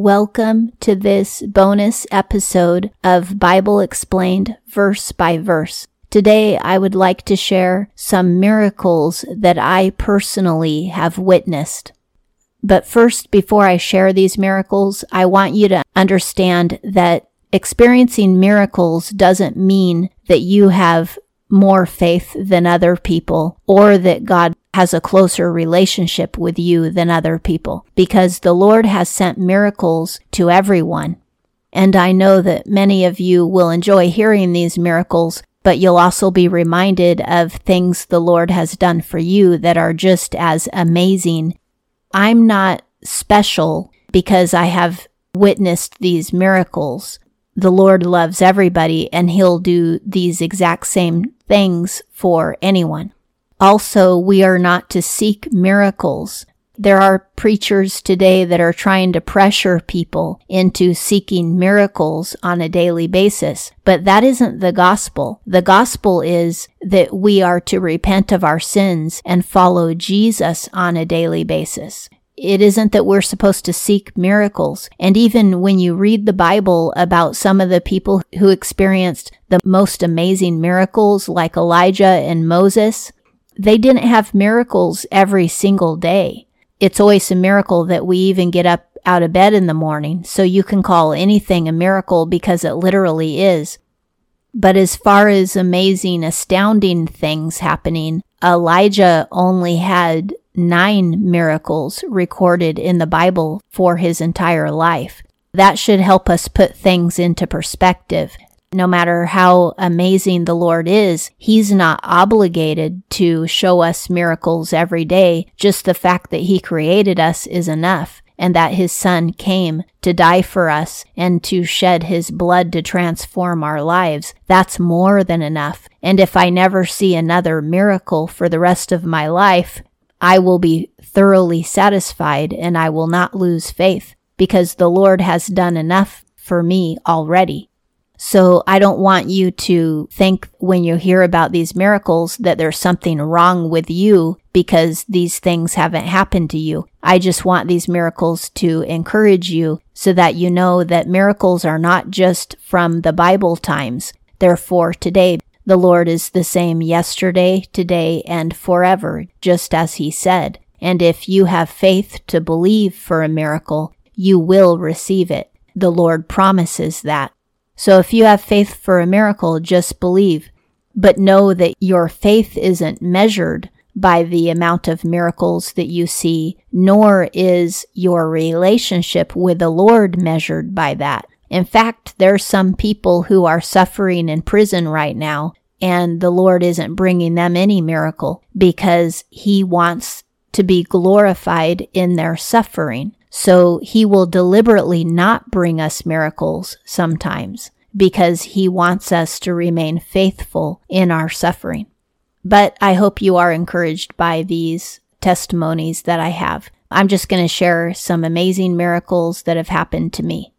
Welcome to this bonus episode of Bible Explained Verse by Verse. Today, I would like to share some miracles that I personally have witnessed. But first, before I share these miracles, I want you to understand that experiencing miracles doesn't mean that you have more faith than other people or that God has a closer relationship with you than other people because the Lord has sent miracles to everyone. And I know that many of you will enjoy hearing these miracles, but you'll also be reminded of things the Lord has done for you that are just as amazing. I'm not special because I have witnessed these miracles. The Lord loves everybody and He'll do these exact same things for anyone. Also, we are not to seek miracles. There are preachers today that are trying to pressure people into seeking miracles on a daily basis, but that isn't the gospel. The gospel is that we are to repent of our sins and follow Jesus on a daily basis. It isn't that we're supposed to seek miracles. And even when you read the Bible about some of the people who experienced the most amazing miracles, like Elijah and Moses, they didn't have miracles every single day. It's always a miracle that we even get up out of bed in the morning. So you can call anything a miracle because it literally is. But as far as amazing, astounding things happening, Elijah only had nine miracles recorded in the Bible for his entire life. That should help us put things into perspective no matter how amazing the Lord is, He's not obligated to show us miracles every day. Just the fact that He created us is enough and that His Son came to die for us and to shed His blood to transform our lives. That's more than enough. And if I never see another miracle for the rest of my life, I will be thoroughly satisfied and I will not lose faith because the Lord has done enough for me already. So I don't want you to think when you hear about these miracles that there's something wrong with you because these things haven't happened to you. I just want these miracles to encourage you so that you know that miracles are not just from the Bible times. Therefore, today, the Lord is the same yesterday, today, and forever, just as he said. And if you have faith to believe for a miracle, you will receive it. The Lord promises that. So if you have faith for a miracle, just believe. But know that your faith isn't measured by the amount of miracles that you see, nor is your relationship with the Lord measured by that. In fact, there's some people who are suffering in prison right now, and the Lord isn't bringing them any miracle because He wants to be glorified in their suffering. So he will deliberately not bring us miracles sometimes because he wants us to remain faithful in our suffering. But I hope you are encouraged by these testimonies that I have. I'm just going to share some amazing miracles that have happened to me.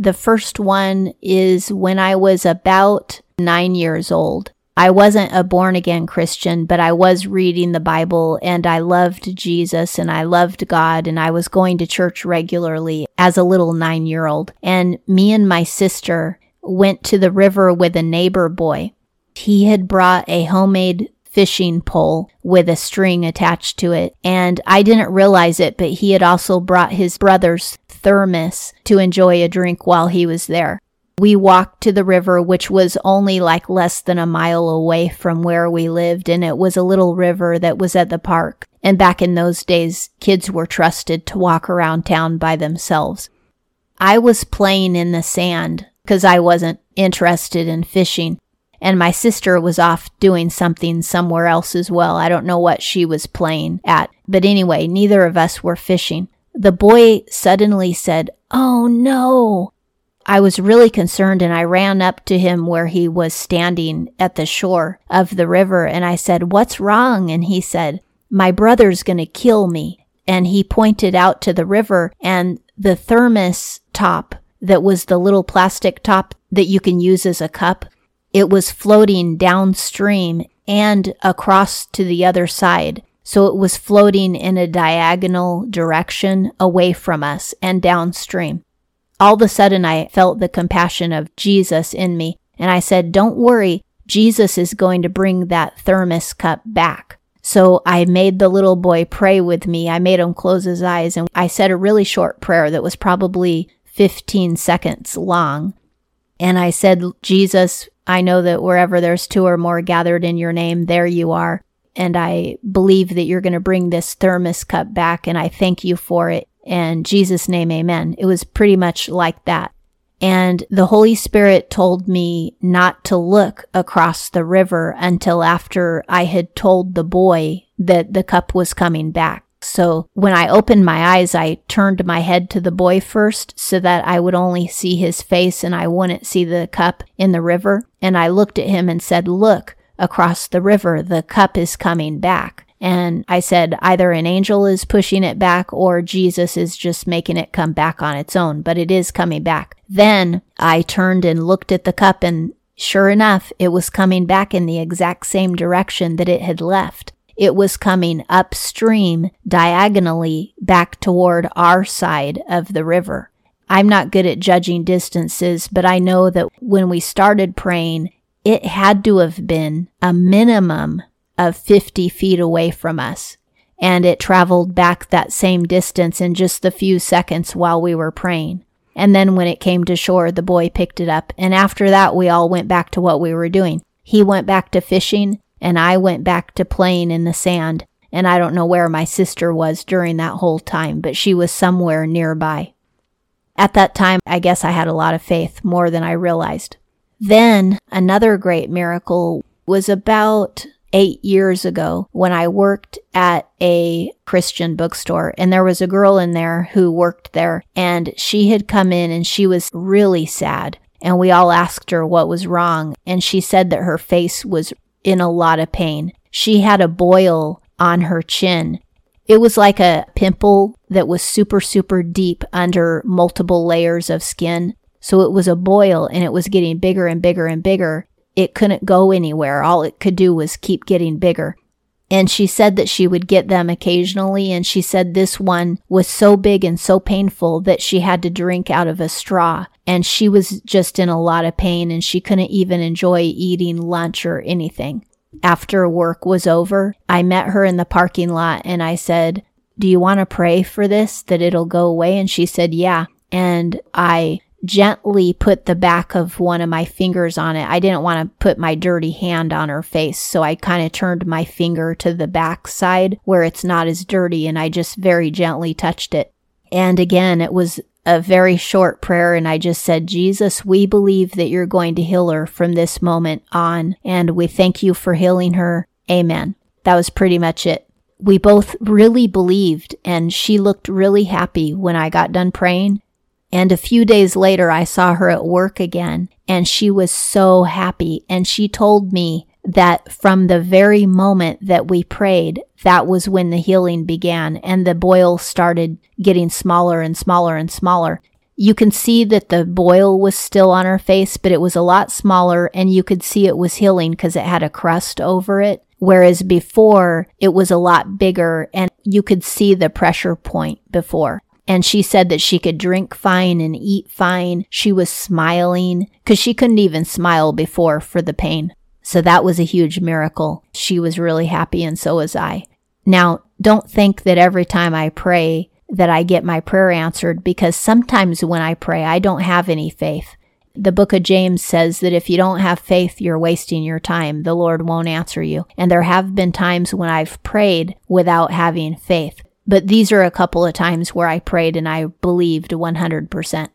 The first one is when I was about nine years old. I wasn't a born again Christian, but I was reading the Bible and I loved Jesus and I loved God and I was going to church regularly as a little nine year old. And me and my sister went to the river with a neighbor boy. He had brought a homemade fishing pole with a string attached to it. And I didn't realize it, but he had also brought his brother's thermos to enjoy a drink while he was there we walked to the river, which was only like less than a mile away from where we lived. And it was a little river that was at the park. And back in those days, kids were trusted to walk around town by themselves. I was playing in the sand because I wasn't interested in fishing. And my sister was off doing something somewhere else as well. I don't know what she was playing at. But anyway, neither of us were fishing. The boy suddenly said, Oh no. I was really concerned and I ran up to him where he was standing at the shore of the river and I said, What's wrong? And he said, My brother's going to kill me. And he pointed out to the river and the thermos top that was the little plastic top that you can use as a cup. It was floating downstream and across to the other side. So it was floating in a diagonal direction away from us and downstream. All of a sudden, I felt the compassion of Jesus in me, and I said, Don't worry, Jesus is going to bring that thermos cup back. So I made the little boy pray with me. I made him close his eyes, and I said a really short prayer that was probably 15 seconds long. And I said, Jesus, I know that wherever there's two or more gathered in your name, there you are. And I believe that you're going to bring this thermos cup back, and I thank you for it. In Jesus' name, amen. It was pretty much like that. And the Holy Spirit told me not to look across the river until after I had told the boy that the cup was coming back. So when I opened my eyes, I turned my head to the boy first so that I would only see his face and I wouldn't see the cup in the river. And I looked at him and said, Look, across the river, the cup is coming back. And I said, either an angel is pushing it back or Jesus is just making it come back on its own, but it is coming back. Then I turned and looked at the cup and sure enough, it was coming back in the exact same direction that it had left. It was coming upstream diagonally back toward our side of the river. I'm not good at judging distances, but I know that when we started praying, it had to have been a minimum of 50 feet away from us. And it traveled back that same distance in just the few seconds while we were praying. And then when it came to shore, the boy picked it up. And after that, we all went back to what we were doing. He went back to fishing and I went back to playing in the sand. And I don't know where my sister was during that whole time, but she was somewhere nearby. At that time, I guess I had a lot of faith, more than I realized. Then another great miracle was about eight years ago when I worked at a Christian bookstore and there was a girl in there who worked there and she had come in and she was really sad. And we all asked her what was wrong. And she said that her face was in a lot of pain. She had a boil on her chin. It was like a pimple that was super, super deep under multiple layers of skin. So it was a boil and it was getting bigger and bigger and bigger. It couldn't go anywhere. All it could do was keep getting bigger. And she said that she would get them occasionally. And she said this one was so big and so painful that she had to drink out of a straw. And she was just in a lot of pain and she couldn't even enjoy eating lunch or anything. After work was over, I met her in the parking lot and I said, Do you want to pray for this, that it'll go away? And she said, Yeah. And I gently put the back of one of my fingers on it. I didn't want to put my dirty hand on her face, so I kind of turned my finger to the back side where it's not as dirty and I just very gently touched it. And again, it was a very short prayer and I just said, Jesus, we believe that you're going to heal her from this moment on and we thank you for healing her. Amen. That was pretty much it. We both really believed and she looked really happy when I got done praying and a few days later, I saw her at work again and she was so happy. And she told me that from the very moment that we prayed, that was when the healing began and the boil started getting smaller and smaller and smaller. You can see that the boil was still on her face, but it was a lot smaller and you could see it was healing because it had a crust over it. Whereas before it was a lot bigger and you could see the pressure point before. And she said that she could drink fine and eat fine. She was smiling because she couldn't even smile before for the pain. So that was a huge miracle. She was really happy and so was I. Now, don't think that every time I pray that I get my prayer answered because sometimes when I pray, I don't have any faith. The book of James says that if you don't have faith, you're wasting your time. The Lord won't answer you. And there have been times when I've prayed without having faith. But these are a couple of times where I prayed and I believed 100%.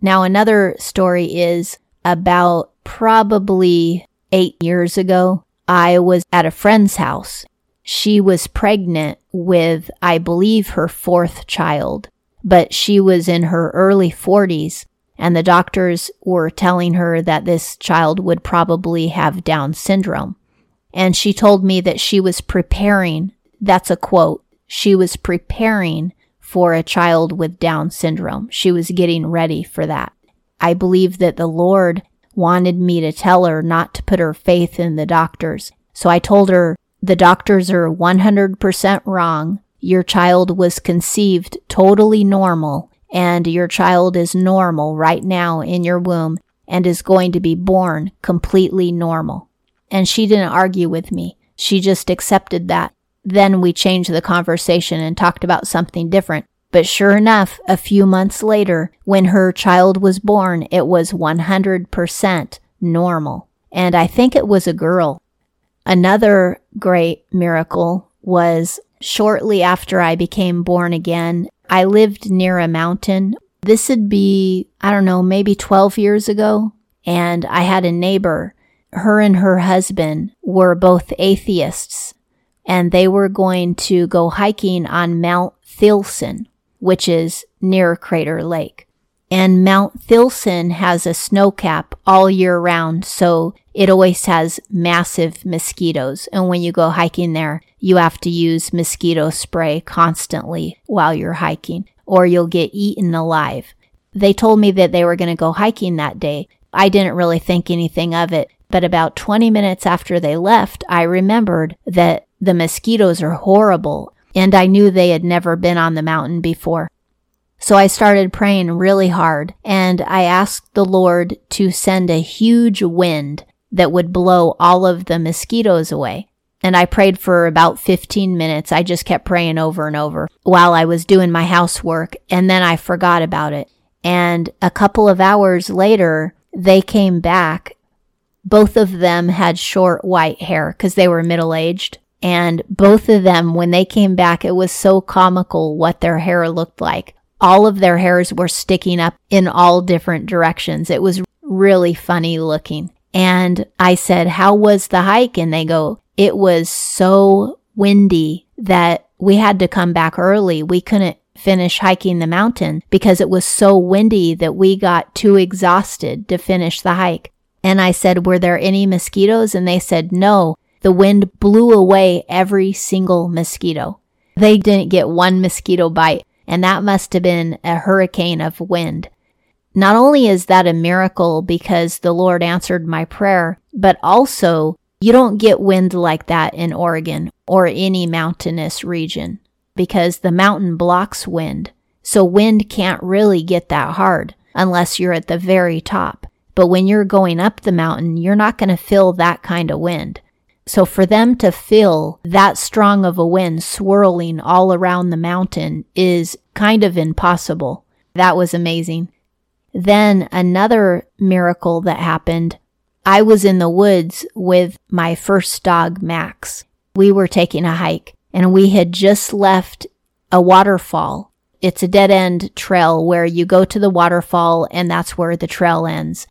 Now, another story is about probably eight years ago. I was at a friend's house. She was pregnant with, I believe, her fourth child, but she was in her early 40s, and the doctors were telling her that this child would probably have Down syndrome. And she told me that she was preparing, that's a quote, she was preparing for a child with Down syndrome. She was getting ready for that. I believe that the Lord wanted me to tell her not to put her faith in the doctors. So I told her The doctors are 100% wrong. Your child was conceived totally normal, and your child is normal right now in your womb and is going to be born completely normal. And she didn't argue with me. She just accepted that. Then we changed the conversation and talked about something different. But sure enough, a few months later, when her child was born, it was 100% normal. And I think it was a girl. Another great miracle was shortly after I became born again, I lived near a mountain. This would be, I don't know, maybe 12 years ago. And I had a neighbor. Her and her husband were both atheists, and they were going to go hiking on Mount Thielsen, which is near Crater Lake. And Mount Thielsen has a snow cap all year round, so it always has massive mosquitoes. And when you go hiking there, you have to use mosquito spray constantly while you're hiking, or you'll get eaten alive. They told me that they were going to go hiking that day. I didn't really think anything of it, but about 20 minutes after they left, I remembered that the mosquitoes are horrible, and I knew they had never been on the mountain before. So I started praying really hard and I asked the Lord to send a huge wind that would blow all of the mosquitoes away. And I prayed for about 15 minutes. I just kept praying over and over while I was doing my housework. And then I forgot about it. And a couple of hours later, they came back. Both of them had short white hair because they were middle aged. And both of them, when they came back, it was so comical what their hair looked like all of their hairs were sticking up in all different directions. It was really funny looking. And I said, How was the hike? And they go, It was so windy that we had to come back early. We couldn't finish hiking the mountain because it was so windy that we got too exhausted to finish the hike. And I said, Were there any mosquitoes? And they said, No. The wind blew away every single mosquito. They didn't get one mosquito bite and that must have been a hurricane of wind. Not only is that a miracle because the Lord answered my prayer, but also you don't get wind like that in Oregon or any mountainous region because the mountain blocks wind. So wind can't really get that hard unless you're at the very top. But when you're going up the mountain, you're not going to feel that kind of wind. So for them to feel that strong of a wind swirling all around the mountain is kind of impossible. That was amazing. Then another miracle that happened. I was in the woods with my first dog, Max. We were taking a hike and we had just left a waterfall. It's a dead end trail where you go to the waterfall and that's where the trail ends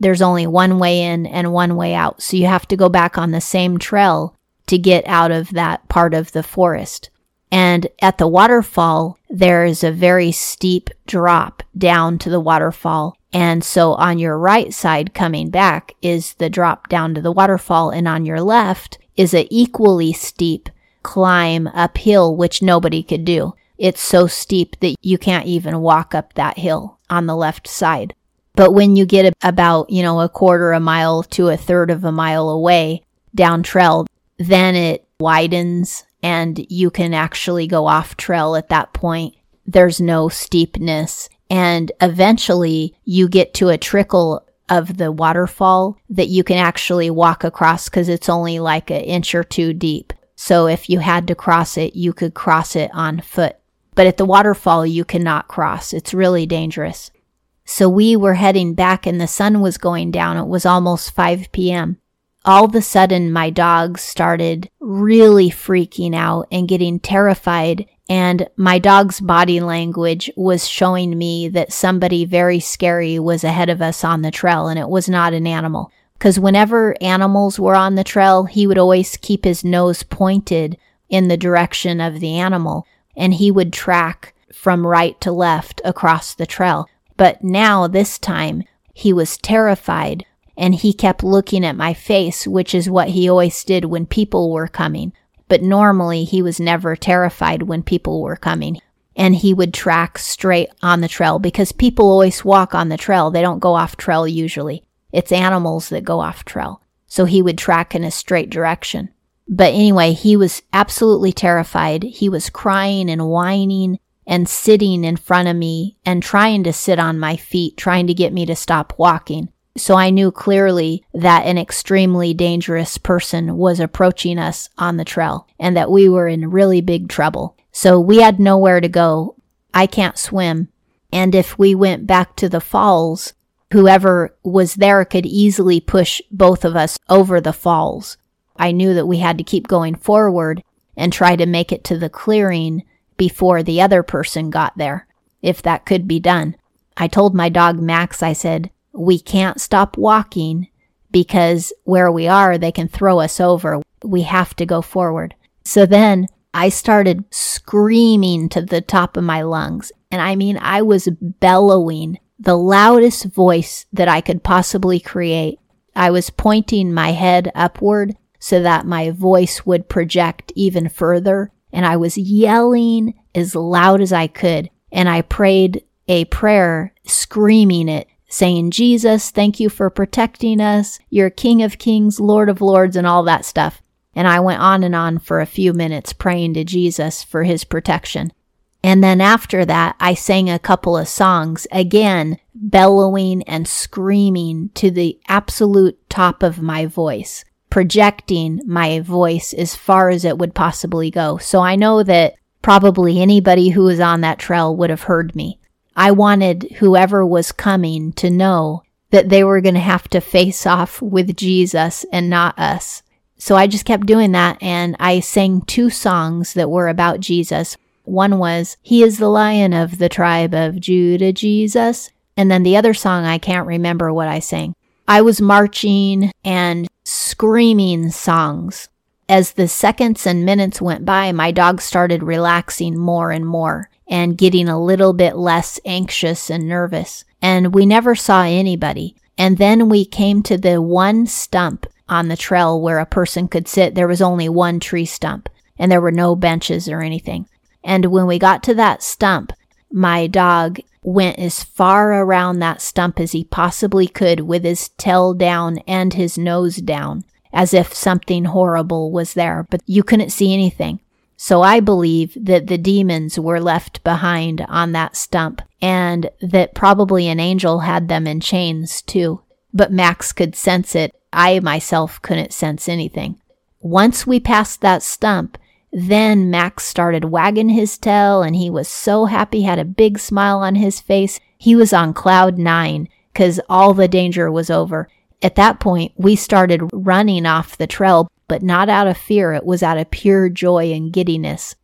there's only one way in and one way out. So you have to go back on the same trail to get out of that part of the forest. And at the waterfall, there is a very steep drop down to the waterfall. And so on your right side coming back is the drop down to the waterfall. And on your left is a equally steep climb uphill, which nobody could do. It's so steep that you can't even walk up that hill on the left side. But when you get about, you know, a quarter a mile to a third of a mile away down trail, then it widens and you can actually go off trail at that point. There's no steepness. And eventually you get to a trickle of the waterfall that you can actually walk across because it's only like an inch or two deep. So if you had to cross it, you could cross it on foot. But at the waterfall, you cannot cross. It's really dangerous. So we were heading back and the sun was going down. It was almost 5 p.m. All of a sudden, my dogs started really freaking out and getting terrified. And my dog's body language was showing me that somebody very scary was ahead of us on the trail and it was not an animal. Because whenever animals were on the trail, he would always keep his nose pointed in the direction of the animal and he would track from right to left across the trail. But now, this time, he was terrified and he kept looking at my face, which is what he always did when people were coming. But normally, he was never terrified when people were coming. And he would track straight on the trail because people always walk on the trail. They don't go off trail usually. It's animals that go off trail. So he would track in a straight direction. But anyway, he was absolutely terrified. He was crying and whining and sitting in front of me and trying to sit on my feet, trying to get me to stop walking. So I knew clearly that an extremely dangerous person was approaching us on the trail and that we were in really big trouble. So we had nowhere to go. I can't swim. And if we went back to the falls, whoever was there could easily push both of us over the falls. I knew that we had to keep going forward and try to make it to the clearing before the other person got there, if that could be done. I told my dog Max, I said, we can't stop walking because where we are, they can throw us over. We have to go forward. So then I started screaming to the top of my lungs. And I mean, I was bellowing the loudest voice that I could possibly create. I was pointing my head upward so that my voice would project even further. And I was yelling as loud as I could. And I prayed a prayer, screaming it, saying, Jesus, thank you for protecting us. You're King of Kings, Lord of Lords, and all that stuff. And I went on and on for a few minutes praying to Jesus for his protection. And then after that, I sang a couple of songs, again, bellowing and screaming to the absolute top of my voice projecting my voice as far as it would possibly go. So I know that probably anybody who was on that trail would have heard me. I wanted whoever was coming to know that they were going to have to face off with Jesus and not us. So I just kept doing that and I sang two songs that were about Jesus. One was, He is the Lion of the tribe of Judah, Jesus. And then the other song, I can't remember what I sang. I was marching and screaming songs. As the seconds and minutes went by, my dog started relaxing more and more and getting a little bit less anxious and nervous. And we never saw anybody. And then we came to the one stump on the trail where a person could sit. There was only one tree stump and there were no benches or anything. And when we got to that stump, my dog went as far around that stump as he possibly could with his tail down and his nose down, as if something horrible was there, but you couldn't see anything. So I believe that the demons were left behind on that stump and that probably an angel had them in chains too. But Max could sense it. I myself couldn't sense anything. Once we passed that stump, then Max started wagging his tail and he was so happy, had a big smile on his face. He was on cloud nine because all the danger was over. At that point, we started running off the trail, but not out of fear. It was out of pure joy and giddiness.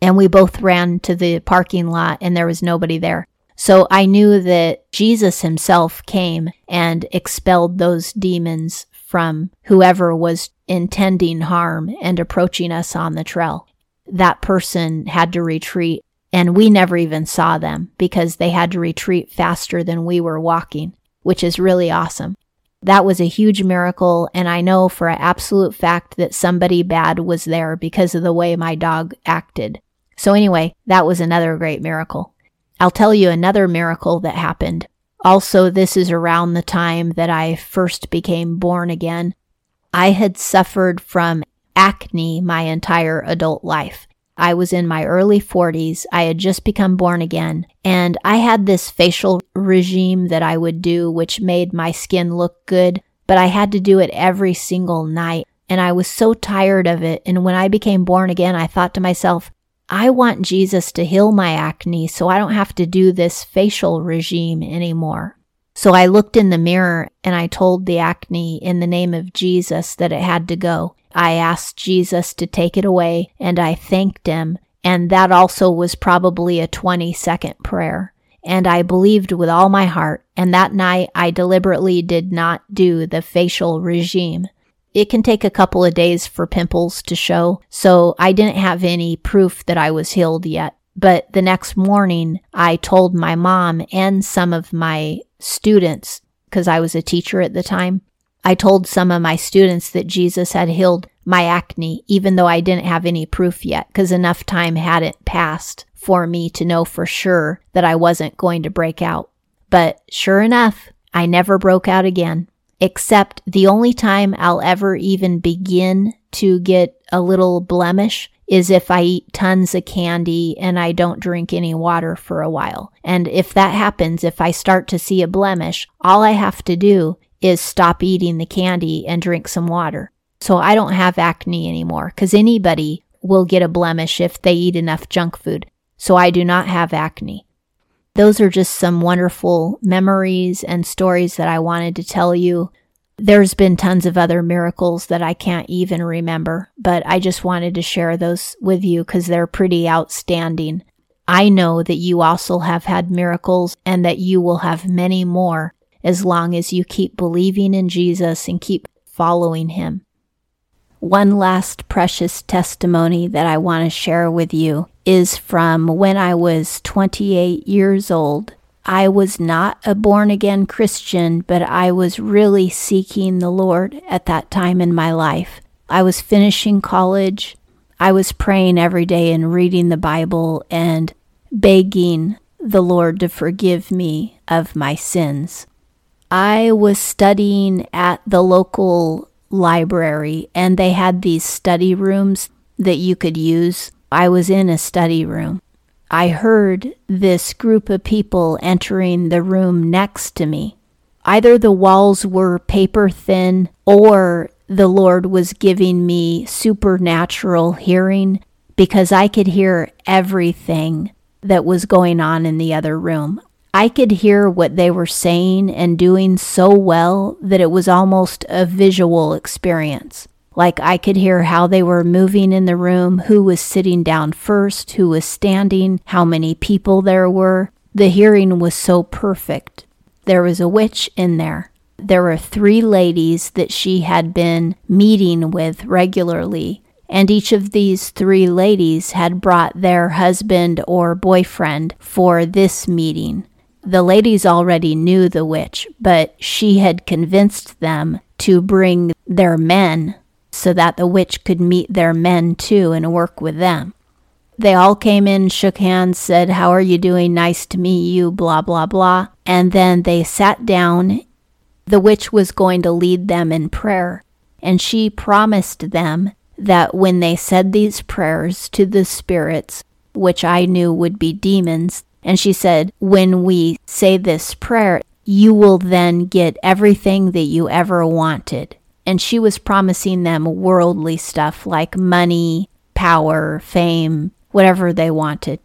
And we both ran to the parking lot and there was nobody there. So I knew that Jesus himself came and expelled those demons from whoever was intending harm and approaching us on the trail. That person had to retreat, and we never even saw them because they had to retreat faster than we were walking, which is really awesome. That was a huge miracle, and I know for an absolute fact that somebody bad was there because of the way my dog acted. So, anyway, that was another great miracle. I'll tell you another miracle that happened. Also, this is around the time that I first became born again. I had suffered from acne my entire adult life. I was in my early 40s. I had just become born again. And I had this facial regime that I would do, which made my skin look good. But I had to do it every single night. And I was so tired of it. And when I became born again, I thought to myself, I want Jesus to heal my acne so I don't have to do this facial regime anymore. So I looked in the mirror and I told the acne in the name of Jesus that it had to go. I asked Jesus to take it away and I thanked him. And that also was probably a 20 second prayer. And I believed with all my heart. And that night I deliberately did not do the facial regime. It can take a couple of days for pimples to show, so I didn't have any proof that I was healed yet. But the next morning, I told my mom and some of my students, because I was a teacher at the time, I told some of my students that Jesus had healed my acne, even though I didn't have any proof yet, because enough time hadn't passed for me to know for sure that I wasn't going to break out. But sure enough, I never broke out again. except the only time I'll ever even begin to get a little blemish is if I eat tons of candy and I don't drink any water for a while. And if that happens, if I start to see a blemish, all I have to do is stop eating the candy and drink some water. So I don't have acne anymore because anybody will get a blemish if they eat enough junk food. So I do not have acne. Those are just some wonderful memories and stories that I wanted to tell you. There's been tons of other miracles that I can't even remember, but I just wanted to share those with you because they're pretty outstanding. I know that you also have had miracles and that you will have many more as long as you keep believing in Jesus and keep following him. One last precious testimony that I want to share with you is from when I was 28 years old. I was not a born again Christian, but I was really seeking the Lord at that time in my life. I was finishing college. I was praying every day and reading the Bible and begging the Lord to forgive me of my sins. I was studying at the local library and they had these study rooms that you could use. I was in a study room. I heard this group of people entering the room next to me. Either the walls were paper thin or the Lord was giving me supernatural hearing because I could hear everything that was going on in the other room. I could hear what they were saying and doing so well that it was almost a visual experience. Like I could hear how they were moving in the room, who was sitting down first, who was standing, how many people there were. The hearing was so perfect. There was a witch in there. There were three ladies that she had been meeting with regularly, and each of these three ladies had brought their husband or boyfriend for this meeting. The ladies already knew the witch, but she had convinced them to bring their men so that the witch could meet their men too and work with them. They all came in, shook hands, said, How are you doing? Nice to meet you, blah, blah, blah. And then they sat down. The witch was going to lead them in prayer, and she promised them that when they said these prayers to the spirits, which I knew would be demons, and she said, When we say this prayer, you will then get everything that you ever wanted and she was promising them worldly stuff like money, power, fame, whatever they wanted.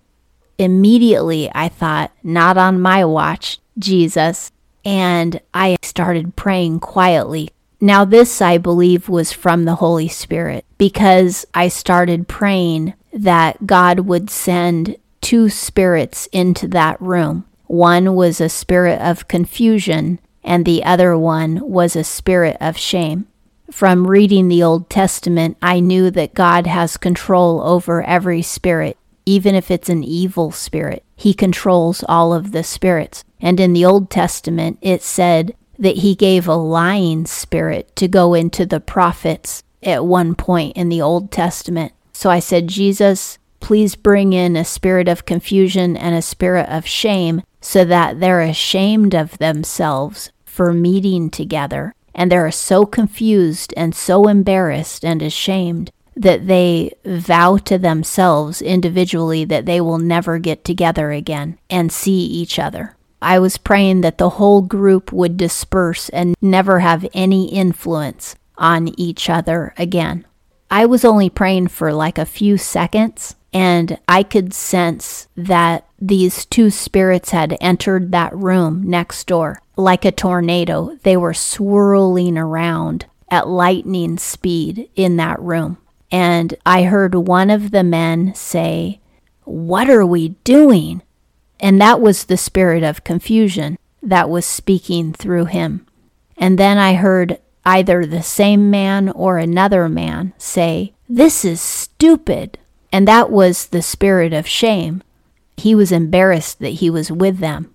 Immediately, I thought, not on my watch, Jesus, and I started praying quietly. Now, this I believe was from the Holy Spirit because I started praying that God would send two spirits into that room. One was a spirit of confusion, and the other one was a spirit of shame. From reading the Old Testament, I knew that God has control over every spirit, even if it's an evil spirit. He controls all of the spirits. And in the Old Testament, it said that he gave a lying spirit to go into the prophets at one point in the Old Testament. So I said, Jesus, please bring in a spirit of confusion and a spirit of shame so that they're ashamed of themselves for meeting together. And they're so confused and so embarrassed and ashamed that they vow to themselves individually that they will never get together again and see each other. I was praying that the whole group would disperse and never have any influence on each other again. I was only praying for like a few seconds, and I could sense that these two spirits had entered that room next door like a tornado. They were swirling around at lightning speed in that room. And I heard one of the men say, What are we doing? And that was the spirit of confusion that was speaking through him. And then I heard either the same man or another man say, This is stupid. And that was the spirit of shame he was embarrassed that he was with them.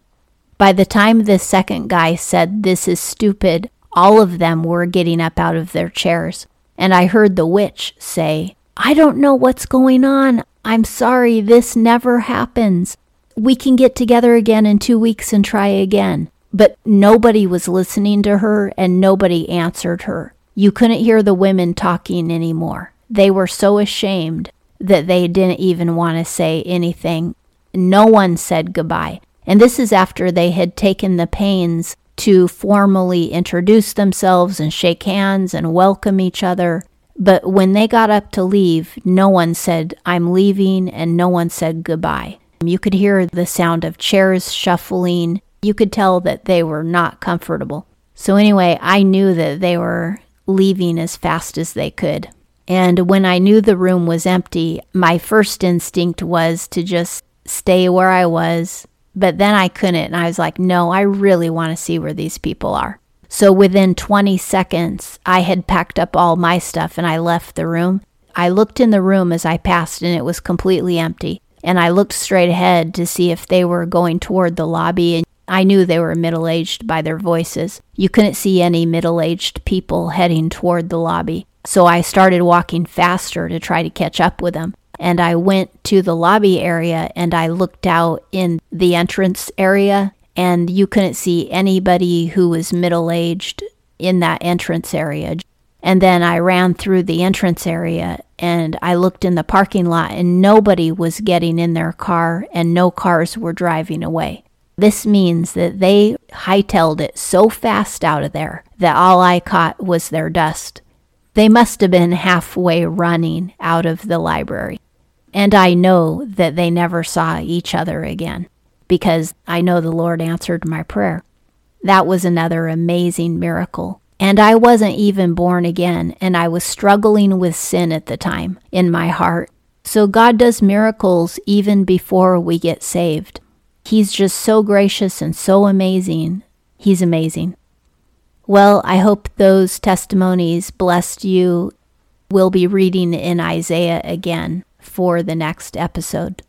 By the time the second guy said, This is stupid, all of them were getting up out of their chairs. And I heard the witch say, I don't know what's going on. I'm sorry, this never happens. We can get together again in two weeks and try again. but nobody was listening to her and nobody answered her. You couldn't hear the women talking anymore. They were so ashamed that they didn't even want to say anything. No one said goodbye. And this is after they had taken the pains to formally introduce themselves and shake hands and welcome each other. But when they got up to leave, no one said, I'm leaving, and no one said goodbye. You could hear the sound of chairs shuffling. You could tell that they were not comfortable. So, anyway, I knew that they were leaving as fast as they could. And when I knew the room was empty, my first instinct was to just stay where I was. But then I couldn't. And I was like, no, I really want to see where these people are. So within 20 seconds, I had packed up all my stuff and I left the room. I looked in the room as I passed and it was completely empty. And I looked straight ahead to see if they were going toward the lobby. And I knew they were middle aged by their voices. You couldn't see any middle aged people heading toward the lobby. So I started walking faster to try to catch up with them. And I went to the lobby area and I looked out in the entrance area, and you couldn't see anybody who was middle aged in that entrance area. And then I ran through the entrance area and I looked in the parking lot, and nobody was getting in their car and no cars were driving away. This means that they hightailed it so fast out of there that all I caught was their dust. They must have been halfway running out of the library. And I know that they never saw each other again because I know the Lord answered my prayer. That was another amazing miracle. And I wasn't even born again, and I was struggling with sin at the time in my heart. So God does miracles even before we get saved. He's just so gracious and so amazing. He's amazing. Well, I hope those testimonies blessed you. We'll be reading in Isaiah again for the next episode.